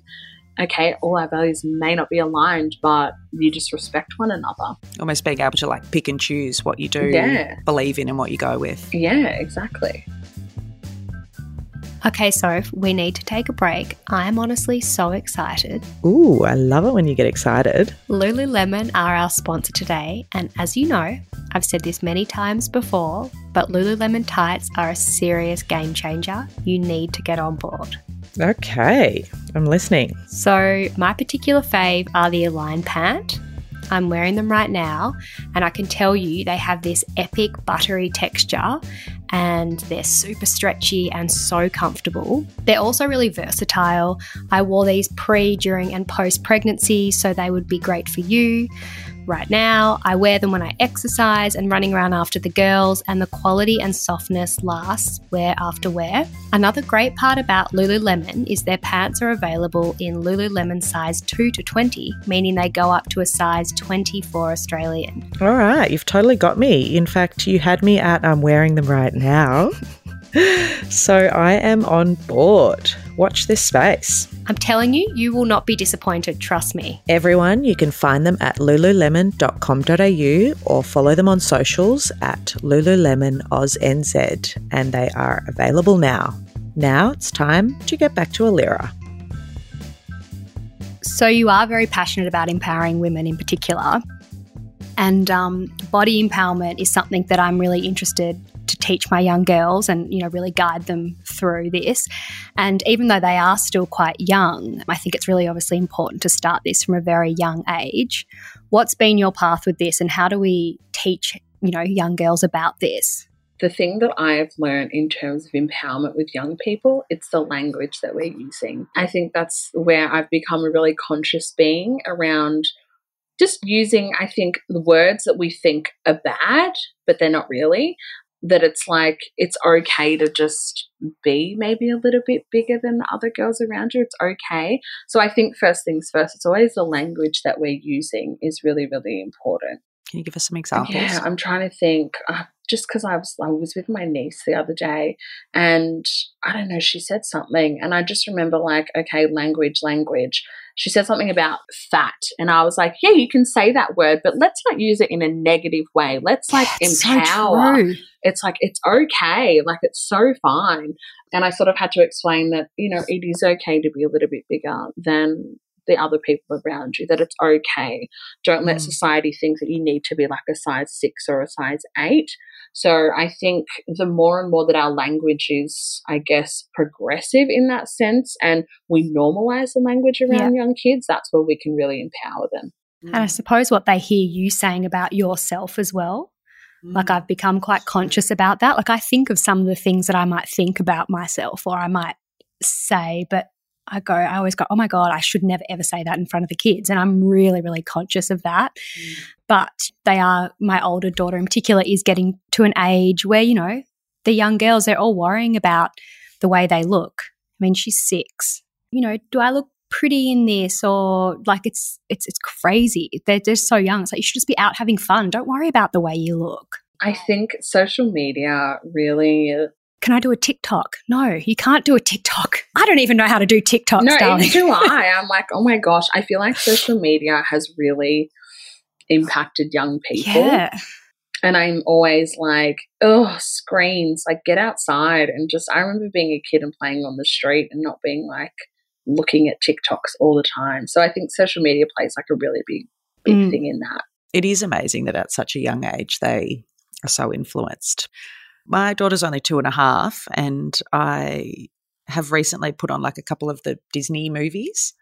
Okay, all our values may not be aligned, but you just respect one another. almost being able to like pick and choose what you do Yeah. believe in and what you go with. Yeah, exactly. Okay, so we need to take a break. I'm honestly so excited. Ooh, I love it when you get excited. Lululemon are our sponsor today, and as you know, I've said this many times before, but Lululemon tights are a serious game changer. You need to get on board. Okay, I'm listening. So, my particular fave are the Align Pant. I'm wearing them right now, and I can tell you they have this epic buttery texture and they're super stretchy and so comfortable. They're also really versatile. I wore these pre, during, and post pregnancy, so they would be great for you. Right now, I wear them when I exercise and running around after the girls, and the quality and softness lasts wear after wear. Another great part about Lululemon is their pants are available in Lululemon size 2 to 20, meaning they go up to a size 24 Australian. All right, you've totally got me. In fact, you had me at I'm wearing them right now. <laughs> so I am on board. Watch this space. I'm telling you, you will not be disappointed, trust me. Everyone, you can find them at lululemon.com.au or follow them on socials at lululemonOzNZ, and they are available now. Now it's time to get back to Alira. So, you are very passionate about empowering women in particular. And um, body empowerment is something that I'm really interested to teach my young girls and, you know, really guide them through this. And even though they are still quite young, I think it's really obviously important to start this from a very young age. What's been your path with this and how do we teach, you know, young girls about this? the thing that I've learned in terms of empowerment with young people, it's the language that we're using. I think that's where I've become a really conscious being around just using, I think, the words that we think are bad, but they're not really. That it's like it's okay to just be maybe a little bit bigger than the other girls around you. It's okay. So I think first things first, it's always the language that we're using is really, really important. Can you give us some examples? Yeah, I'm trying to think. Uh, just because I was I was with my niece the other day, and I don't know, she said something, and I just remember like, okay, language, language. She said something about fat, and I was like, yeah, you can say that word, but let's not use it in a negative way. Let's like so empower. true. it's like it's okay, like it's so fine. And I sort of had to explain that you know it is okay to be a little bit bigger than the other people around you. That it's okay. Don't let Mm. society think that you need to be like a size six or a size eight. So I think the more and more that our language is, I guess, progressive in that sense, and we normalize the language around young kids, that's where we can really empower them. And I suppose what they hear you saying about yourself as well. Like I've become quite conscious about that. Like I think of some of the things that I might think about myself or I might say, but I go, I always go, oh my God, I should never ever say that in front of the kids. And I'm really, really conscious of that. Mm. But they are, my older daughter in particular, is getting to an age where, you know, the young girls, they're all worrying about the way they look. I mean, she's six. You know, do I look pretty in this or like it's it's it's crazy. They're just so young. It's like you should just be out having fun. Don't worry about the way you look. I think social media really can I do a TikTok? No, you can't do a TikTok. I don't even know how to do TikTok. No, darling. do I. <laughs> I'm like, oh my gosh, I feel like social media has really impacted young people. Yeah. And I'm always like, oh, screens, like get outside and just, I remember being a kid and playing on the street and not being like looking at TikToks all the time. So I think social media plays like a really big, big mm. thing in that. It is amazing that at such a young age they are so influenced. My daughter's only two and a half, and I have recently put on like a couple of the Disney movies.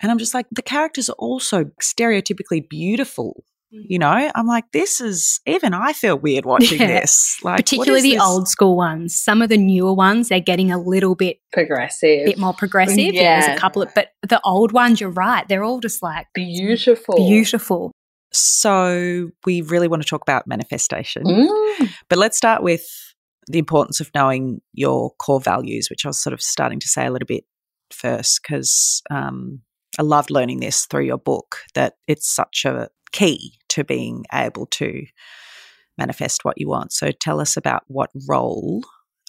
And I'm just like, the characters are also stereotypically beautiful. Mm. You know, I'm like, this is even I feel weird <laughs> watching yeah. this. Like, particularly the this? old school ones. Some of the newer ones, they're getting a little bit progressive, A bit more progressive. Yeah, there's a couple of, but the old ones, you're right, they're all just like beautiful, beautiful. So, we really want to talk about manifestation. Mm. But let's start with the importance of knowing your core values, which I was sort of starting to say a little bit first, because um, I loved learning this through your book that it's such a key to being able to manifest what you want. So, tell us about what role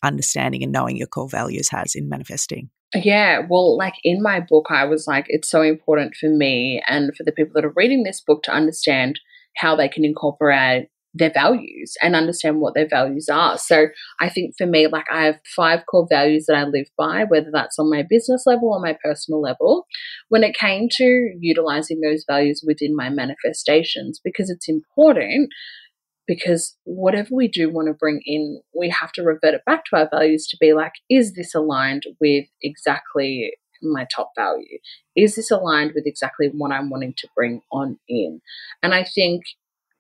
understanding and knowing your core values has in manifesting. Yeah, well, like in my book, I was like, it's so important for me and for the people that are reading this book to understand how they can incorporate their values and understand what their values are. So I think for me, like I have five core values that I live by, whether that's on my business level or my personal level. When it came to utilizing those values within my manifestations, because it's important because whatever we do want to bring in, we have to revert it back to our values to be like, is this aligned with exactly my top value? Is this aligned with exactly what I'm wanting to bring on in? And I think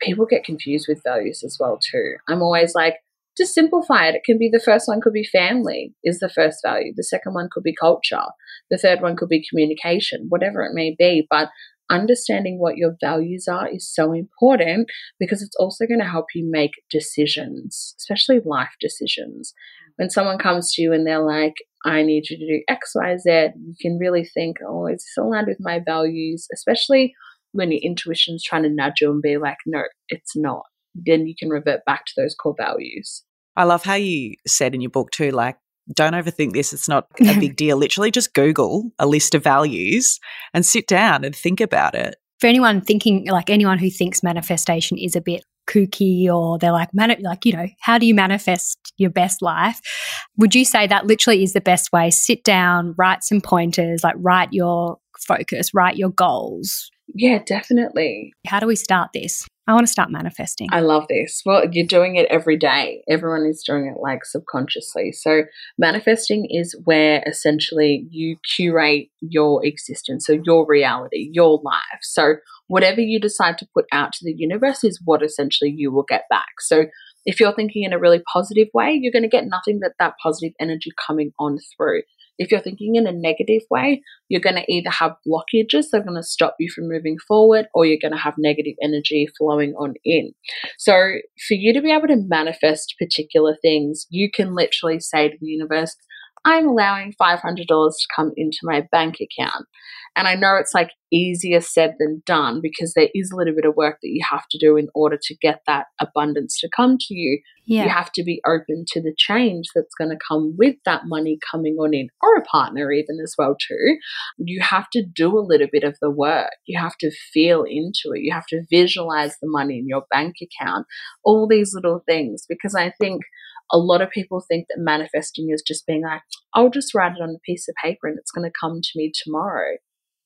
people get confused with values as well too. I'm always like, just simplify it. It can be the first one could be family is the first value. The second one could be culture. The third one could be communication, whatever it may be. But understanding what your values are is so important because it's also going to help you make decisions, especially life decisions. When someone comes to you and they're like, I need you to do X, Y, Z, you can really think, oh, is this aligned with my values? Especially when your intuition's trying to nudge you and be like, no, it's not. Then you can revert back to those core values. I love how you said in your book too, like don't overthink this. It's not <laughs> a big deal. Literally just Google a list of values and sit down and think about it. For anyone thinking, like anyone who thinks manifestation is a bit kooky or they're like, man, like, you know, how do you manifest your best life? Would you say that literally is the best way? Sit down, write some pointers, like write your focus, write your goals. Yeah, definitely. How do we start this? I want to start manifesting. I love this. Well, you're doing it every day. Everyone is doing it like subconsciously. So, manifesting is where essentially you curate your existence, so your reality, your life. So, whatever you decide to put out to the universe is what essentially you will get back. So, if you're thinking in a really positive way, you're going to get nothing but that positive energy coming on through. If you're thinking in a negative way, you're going to either have blockages that are going to stop you from moving forward, or you're going to have negative energy flowing on in. So, for you to be able to manifest particular things, you can literally say to the universe, I'm allowing $500 to come into my bank account. And I know it's like easier said than done because there is a little bit of work that you have to do in order to get that abundance to come to you. Yeah. You have to be open to the change that's going to come with that money coming on in, or a partner even as well too. You have to do a little bit of the work. You have to feel into it. You have to visualize the money in your bank account. All these little things because I think a lot of people think that manifesting is just being like, I'll just write it on a piece of paper and it's going to come to me tomorrow.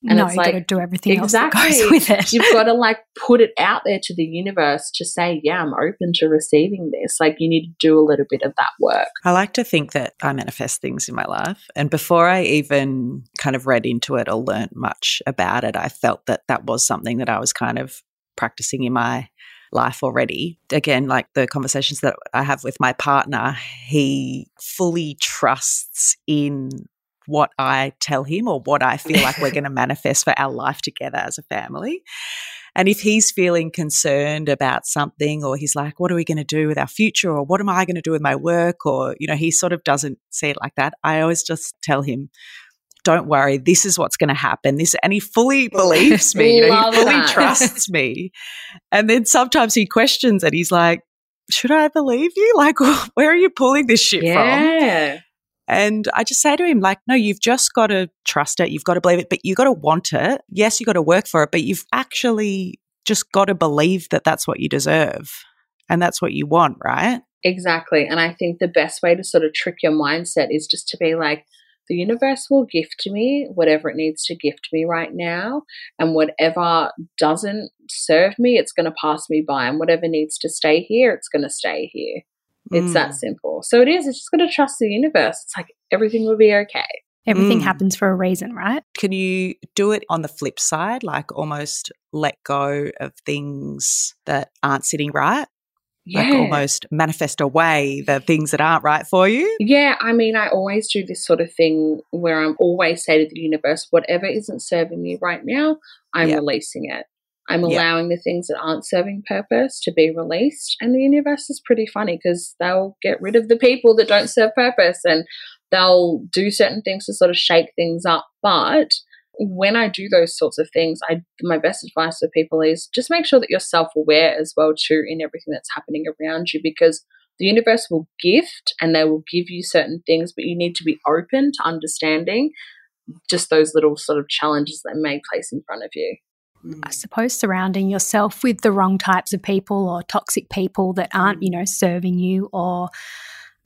And no, it's like, got to do everything exactly. else that goes with it. You've got to <laughs> like put it out there to the universe to say, yeah, I'm open to receiving this. Like you need to do a little bit of that work. I like to think that I manifest things in my life. And before I even kind of read into it or learned much about it, I felt that that was something that I was kind of practicing in my life already. Again, like the conversations that I have with my partner, he fully trusts in what I tell him or what I feel like we're <laughs> going to manifest for our life together as a family. And if he's feeling concerned about something or he's like, what are we going to do with our future or what am I going to do with my work or, you know, he sort of doesn't see it like that, I always just tell him, don't worry, this is what's going to happen. This, and he fully <laughs> believes me, you know, he fully that. trusts me. And then sometimes he questions and he's like, should I believe you? Like, <laughs> where are you pulling this shit yeah. from? And I just say to him, like, no, you've just got to trust it. You've got to believe it, but you've got to want it. Yes, you've got to work for it, but you've actually just got to believe that that's what you deserve and that's what you want, right? Exactly. And I think the best way to sort of trick your mindset is just to be like, the universe will gift me whatever it needs to gift me right now. And whatever doesn't serve me, it's going to pass me by. And whatever needs to stay here, it's going to stay here. It's mm. that simple. So it is. It's just going to trust the universe. It's like everything will be okay. Everything mm. happens for a reason, right? Can you do it on the flip side, like almost let go of things that aren't sitting right? Yeah. Like almost manifest away the things that aren't right for you? Yeah, I mean, I always do this sort of thing where I'm always say to the universe, whatever isn't serving me right now, I'm releasing it. I'm allowing the things that aren't serving purpose to be released. And the universe is pretty funny because they'll get rid of the people that don't serve purpose and they'll do certain things to sort of shake things up. But when I do those sorts of things, I my best advice for people is just make sure that you're self-aware as well too in everything that's happening around you because the universe will gift and they will give you certain things, but you need to be open to understanding just those little sort of challenges that may place in front of you. I suppose surrounding yourself with the wrong types of people or toxic people that aren't, mm. you know, serving you or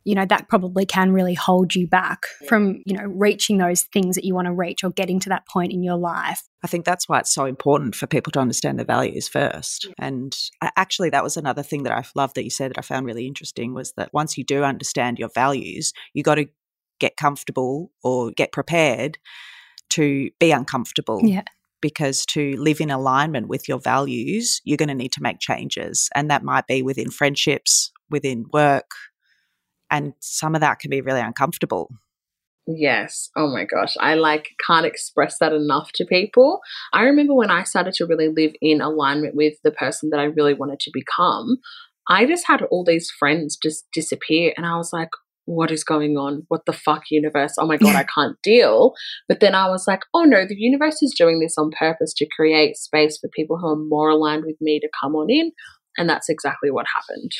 you know that probably can really hold you back from you know reaching those things that you want to reach or getting to that point in your life i think that's why it's so important for people to understand their values first and actually that was another thing that i love that you said that i found really interesting was that once you do understand your values you got to get comfortable or get prepared to be uncomfortable yeah because to live in alignment with your values, you're going to need to make changes. And that might be within friendships, within work. And some of that can be really uncomfortable. Yes. Oh my gosh. I like can't express that enough to people. I remember when I started to really live in alignment with the person that I really wanted to become, I just had all these friends just disappear. And I was like, what is going on? What the fuck, universe? Oh my God, I <laughs> can't deal. But then I was like, oh no, the universe is doing this on purpose to create space for people who are more aligned with me to come on in. And that's exactly what happened.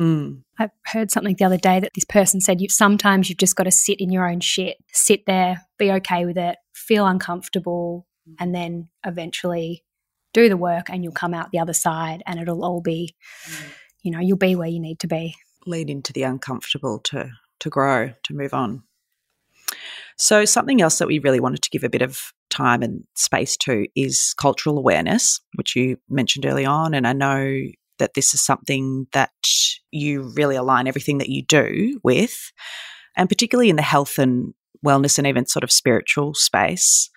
Mm. I heard something the other day that this person said you sometimes you've just got to sit in your own shit, sit there, be okay with it, feel uncomfortable, and then eventually do the work and you'll come out the other side and it'll all be, mm. you know, you'll be where you need to be. Lead into the uncomfortable to to grow, to move on. So, something else that we really wanted to give a bit of time and space to is cultural awareness, which you mentioned early on. And I know that this is something that you really align everything that you do with, and particularly in the health and wellness and even sort of spiritual space.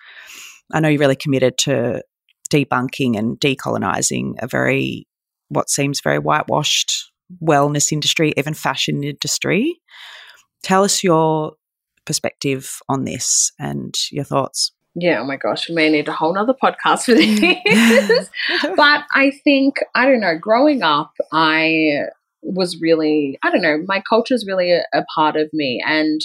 I know you're really committed to debunking and decolonizing a very, what seems very whitewashed wellness industry, even fashion industry. Tell us your perspective on this and your thoughts. Yeah, oh my gosh, we may need a whole nother podcast for this. <laughs> but I think, I don't know, growing up, I was really, I don't know, my culture is really a, a part of me. And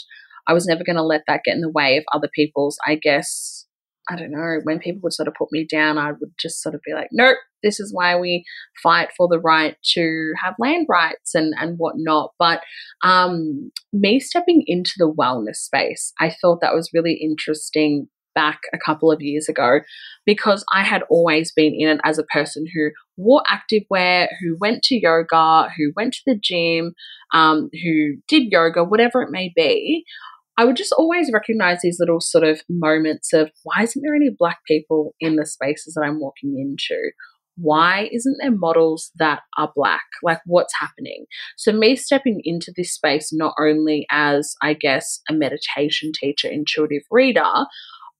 I was never going to let that get in the way of other people's, I guess, I don't know, when people would sort of put me down, I would just sort of be like, nope, this is why we fight for the right to have land rights and, and whatnot. But um, me stepping into the wellness space, I thought that was really interesting back a couple of years ago because I had always been in it as a person who wore activewear, who went to yoga, who went to the gym, um, who did yoga, whatever it may be. I would just always recognize these little sort of moments of why isn't there any black people in the spaces that I'm walking into? Why isn't there models that are black? Like, what's happening? So, me stepping into this space not only as, I guess, a meditation teacher, intuitive reader,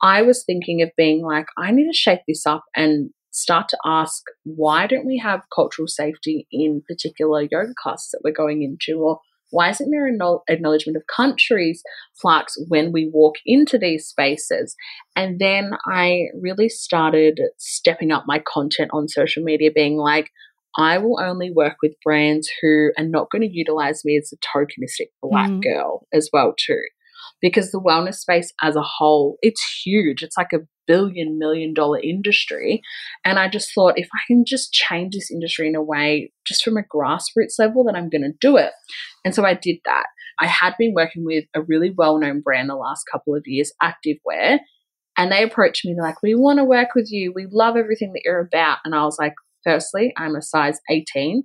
I was thinking of being like, I need to shake this up and start to ask why don't we have cultural safety in particular yoga classes that we're going into or Why isn't there an acknowledgement of countries plaques when we walk into these spaces? And then I really started stepping up my content on social media, being like, I will only work with brands who are not going to utilize me as a tokenistic black mm. girl as well too. Because the wellness space as a whole, it's huge. It's like a billion million dollar industry. And I just thought if I can just change this industry in a way just from a grassroots level, then I'm going to do it. And so I did that. I had been working with a really well known brand the last couple of years, Activewear. And they approached me, like, We want to work with you. We love everything that you're about. And I was like, Firstly, I'm a size 18.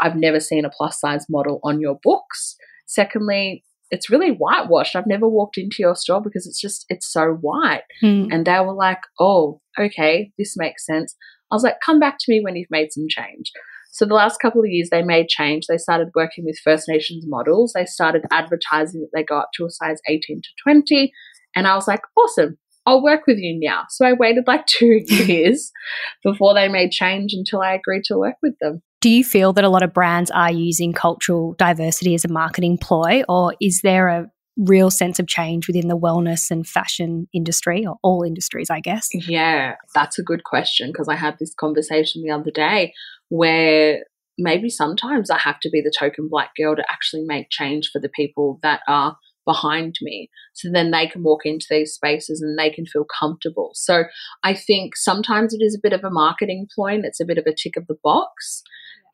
I've never seen a plus size model on your books. Secondly, it's really whitewashed. I've never walked into your store because it's just, it's so white. Hmm. And they were like, oh, okay, this makes sense. I was like, come back to me when you've made some change. So the last couple of years, they made change. They started working with First Nations models. They started advertising that they go up to a size 18 to 20. And I was like, awesome. I'll work with you now. So I waited like <laughs> two years before they made change until I agreed to work with them. Do you feel that a lot of brands are using cultural diversity as a marketing ploy, or is there a real sense of change within the wellness and fashion industry, or all industries, I guess? Yeah, that's a good question because I had this conversation the other day where maybe sometimes I have to be the token black girl to actually make change for the people that are behind me. So then they can walk into these spaces and they can feel comfortable. So I think sometimes it is a bit of a marketing ploy and it's a bit of a tick of the box.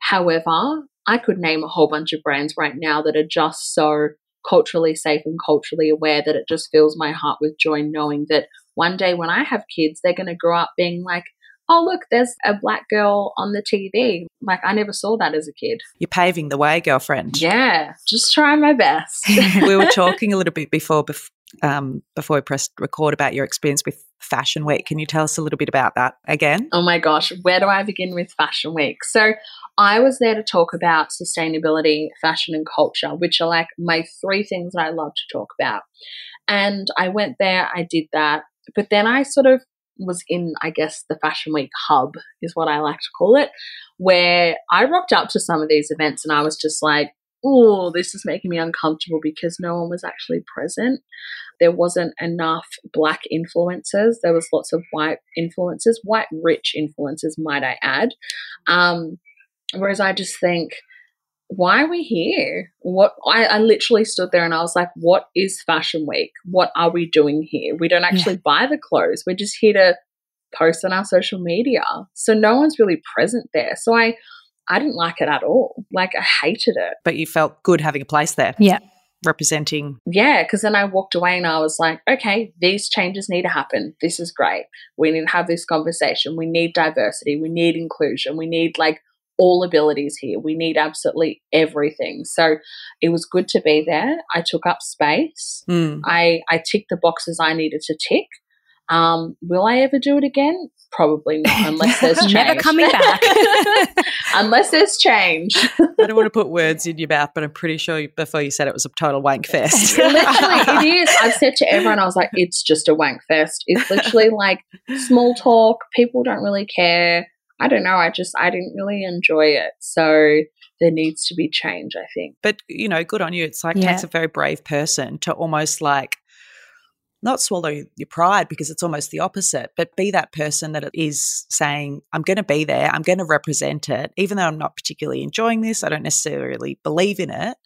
However, I could name a whole bunch of brands right now that are just so culturally safe and culturally aware that it just fills my heart with joy knowing that one day when I have kids, they're going to grow up being like, oh, look, there's a black girl on the TV. Like, I never saw that as a kid. You're paving the way, girlfriend. Yeah, just trying my best. <laughs> <laughs> we were talking a little bit before, um, before we pressed record about your experience with Fashion Week. Can you tell us a little bit about that again? Oh my gosh, where do I begin with Fashion Week? So, I was there to talk about sustainability, fashion, and culture, which are like my three things that I love to talk about. And I went there, I did that. But then I sort of was in, I guess, the Fashion Week hub, is what I like to call it, where I rocked up to some of these events and I was just like, oh, this is making me uncomfortable because no one was actually present. There wasn't enough black influencers. There was lots of white influencers, white rich influencers, might I add. Um, whereas I just think, why are we here? What I, I, literally stood there and I was like, what is Fashion Week? What are we doing here? We don't actually yeah. buy the clothes. We're just here to post on our social media. So no one's really present there. So I I didn't like it at all. Like I hated it. But you felt good having a place there. Yeah. Representing. Yeah, because then I walked away and I was like, okay, these changes need to happen. This is great. We need to have this conversation. We need diversity. We need inclusion. We need like all abilities here. We need absolutely everything. So it was good to be there. I took up space. Mm. I, I ticked the boxes I needed to tick. Um, will I ever do it again? Probably not, <laughs> unless there's change. Never coming back. <laughs> unless there's change. I don't want to put words in your mouth, but I'm pretty sure before you said it was a total wank fest. <laughs> literally, it is. I've said to everyone, I was like, it's just a wank fest. It's literally like small talk. People don't really care. I don't know. I just, I didn't really enjoy it. So there needs to be change, I think. But, you know, good on you. It's like, yeah. takes a very brave person to almost like, not swallow your pride because it's almost the opposite, but be that person that is saying, I'm going to be there, I'm going to represent it, even though I'm not particularly enjoying this, I don't necessarily believe in it.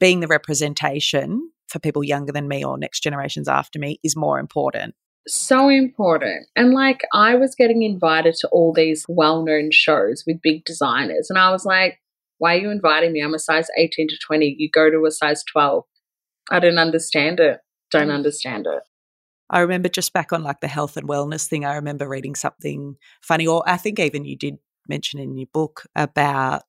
Being the representation for people younger than me or next generations after me is more important so important. And like, I was getting invited to all these well known shows with big designers, and I was like, why are you inviting me? I'm a size 18 to 20. You go to a size 12. I don't understand it. Don't mm. understand it. I remember just back on like the health and wellness thing, I remember reading something funny, or I think even you did mention in your book about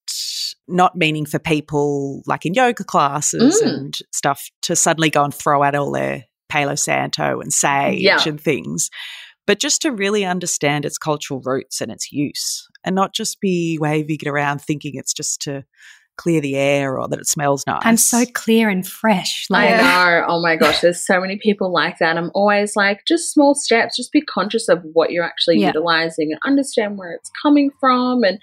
not meaning for people like in yoga classes mm. and stuff to suddenly go and throw out all their Palo Santo and sage yeah. and things, but just to really understand its cultural roots and its use and not just be waving it around thinking it's just to clear the air or that it smells nice. And so clear and fresh. Like. I know. Oh my gosh, there's so many people like that. I'm always like, just small steps, just be conscious of what you're actually yeah. utilizing and understand where it's coming from and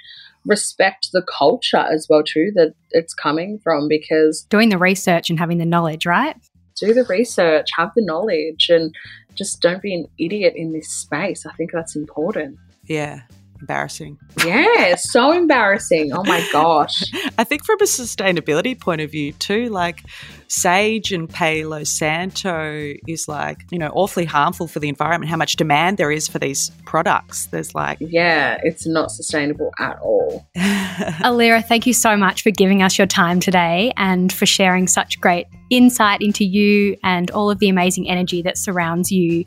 respect the culture as well too that it's coming from because doing the research and having the knowledge, right? Do the research, have the knowledge and just don't be an idiot in this space. I think that's important. Yeah, embarrassing. Yeah, so embarrassing. Oh my gosh. <laughs> I think from a sustainability point of view too, like sage and Palo Santo is like, you know, awfully harmful for the environment, how much demand there is for these products. There's like Yeah, it's not sustainable at all. <laughs> Alira, thank you so much for giving us your time today and for sharing such great insight into you and all of the amazing energy that surrounds you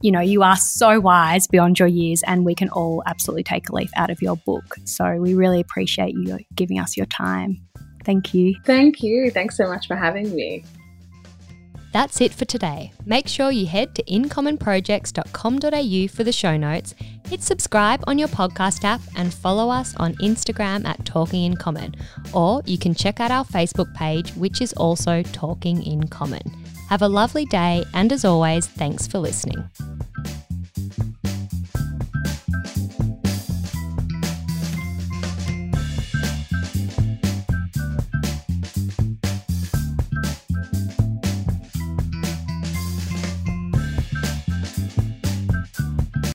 you know, you are so wise beyond your years, and we can all absolutely take a leaf out of your book. So we really appreciate you giving us your time. Thank you. Thank you. Thanks so much for having me. That's it for today. Make sure you head to incommonprojects.com.au for the show notes, hit subscribe on your podcast app, and follow us on Instagram at Talking in Common. Or you can check out our Facebook page, which is also Talking in Common. Have a lovely day, and as always, thanks for listening.